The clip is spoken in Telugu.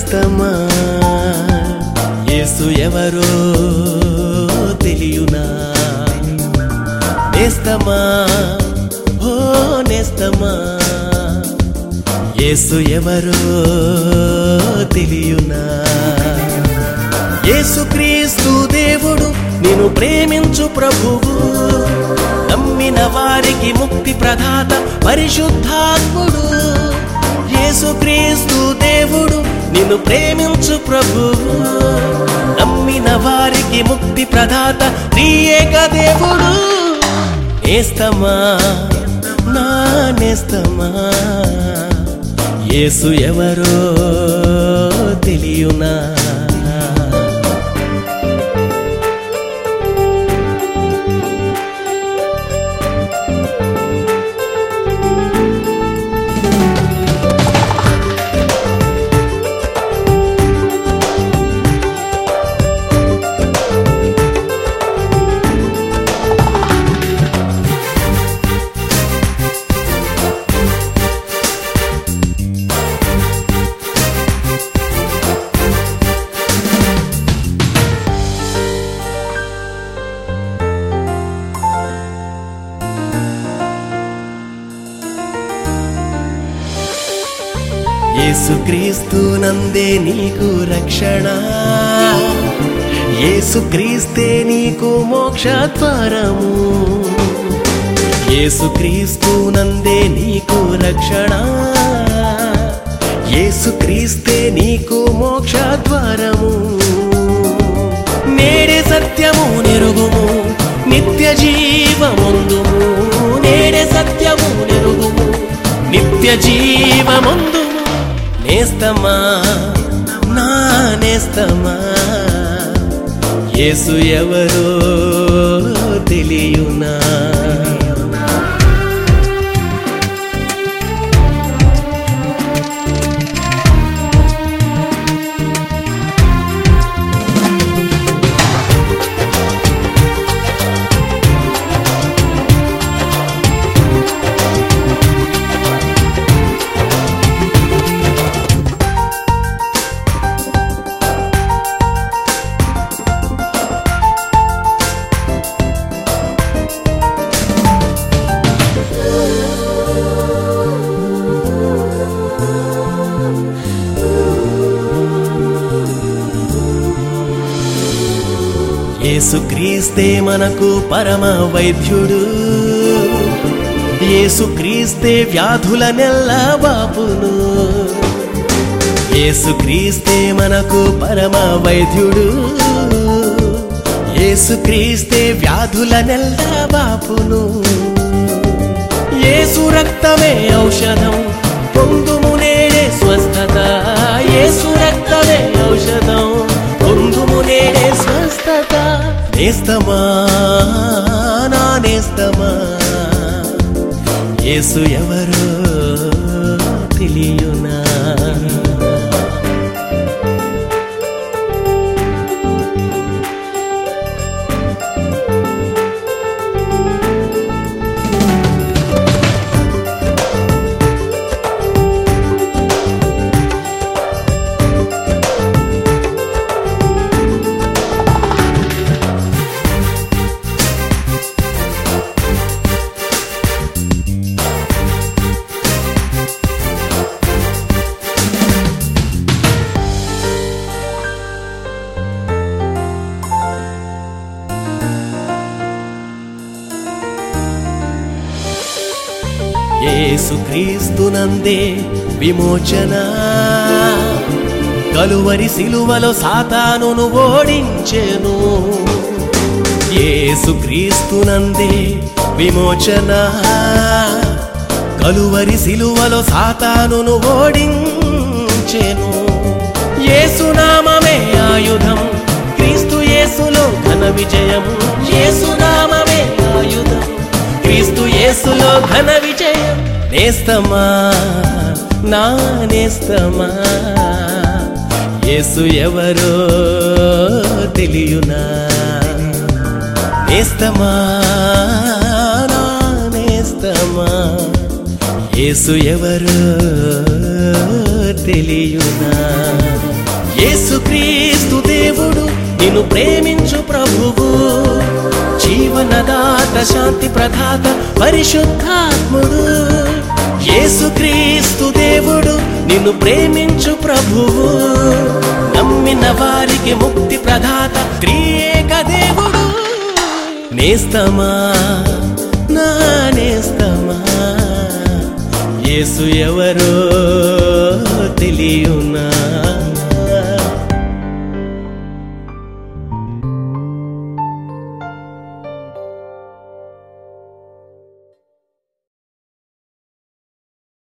నేస్తమా యేసు ఎవరో తెలియనా? నేస్తమా? ఓ నేస్తమా? యేసు ఎవరో తెలియనా? యేసుక్రీస్తు దేవుడు నిన్ను ప్రేమించు ప్రభువు. నమ్మిన వారికి ముక్తి ప్రదాత పరిశుద్ధాత్ముడు. యేసుక్రీస్తు దేవుడు నిన్ను ప్రేమించు ప్రభువు. నమ్మిన వారికి ముక్తి ప్రదాత త్రియేక దేవుడు. నేస్తమా? నా నేస్తమా? యేసు ఎవరో తెలియునా? యేసుక్రీస్తు నందే నీకు రక్షణ. యేసుక్రీస్తే నీకు మోక్షద్వారము ద్వారము. నందే నీకు రక్షణ. యేసుక్రీస్తే నీకు మోక్షద్వారము నేడే సత్యము నెరుగుము నిత్య జీవముందుము. నేడే సత్యము నెరుగుము నిత్య జీవముందు నేస్తమా? నా నేస్తమా? యేసు ఎవరో తెలియునా? యేసుక్రీస్తే మనకు పరమ వైద్యుడు. యేసుక్రీస్తే వ్యాధుల నెల్ల బాపును. యేసుక్రీస్తే మనకు పరమ వైద్యుడు. యేసుక్రీస్తే వ్యాధుల నెల్ల బాపును. యేసు రక్తమే ఔషధం. నేస్తమా? నా నేస్తమా? యేసు ఎవరో తెలియునా యేసుక్రీస్తునందే విమోచన. కలువరి సిలువలో సాతానును ఓడించెను. యేసుక్రీస్తునందే విమోచన. కలువరి సిలువలో సాతానును ఓడించెను. యేసునామమే ఆయుధం క్రీస్తు యేసులో ఘన విజయం యేసునామమే ఆయుధం క్రీస్తు యేసులో ఘన విజయం నేస్తమా? నా నేస్తమా? యేసు ఎవరో తెలియునా? నేస్తమా? నా నేస్తమా? యేసు ఎవరో తెలియునా? యేసు క్రీస్తు దేవుడు నిన్ను ప్రేమించు ప్రభువు. జీవనదాత శాంతి ప్రదాత పరిశుద్ధాత్ముడు. యేసు క్రీస్తు దేవుడు నిన్ను ప్రేమించు ప్రభువు. నమ్మిన వారికి ముక్తి ప్రదాత త్రియేక దేవుడు. నేస్తమా? నా నేస్తమా? యేసు ఎవరో తెలియునా?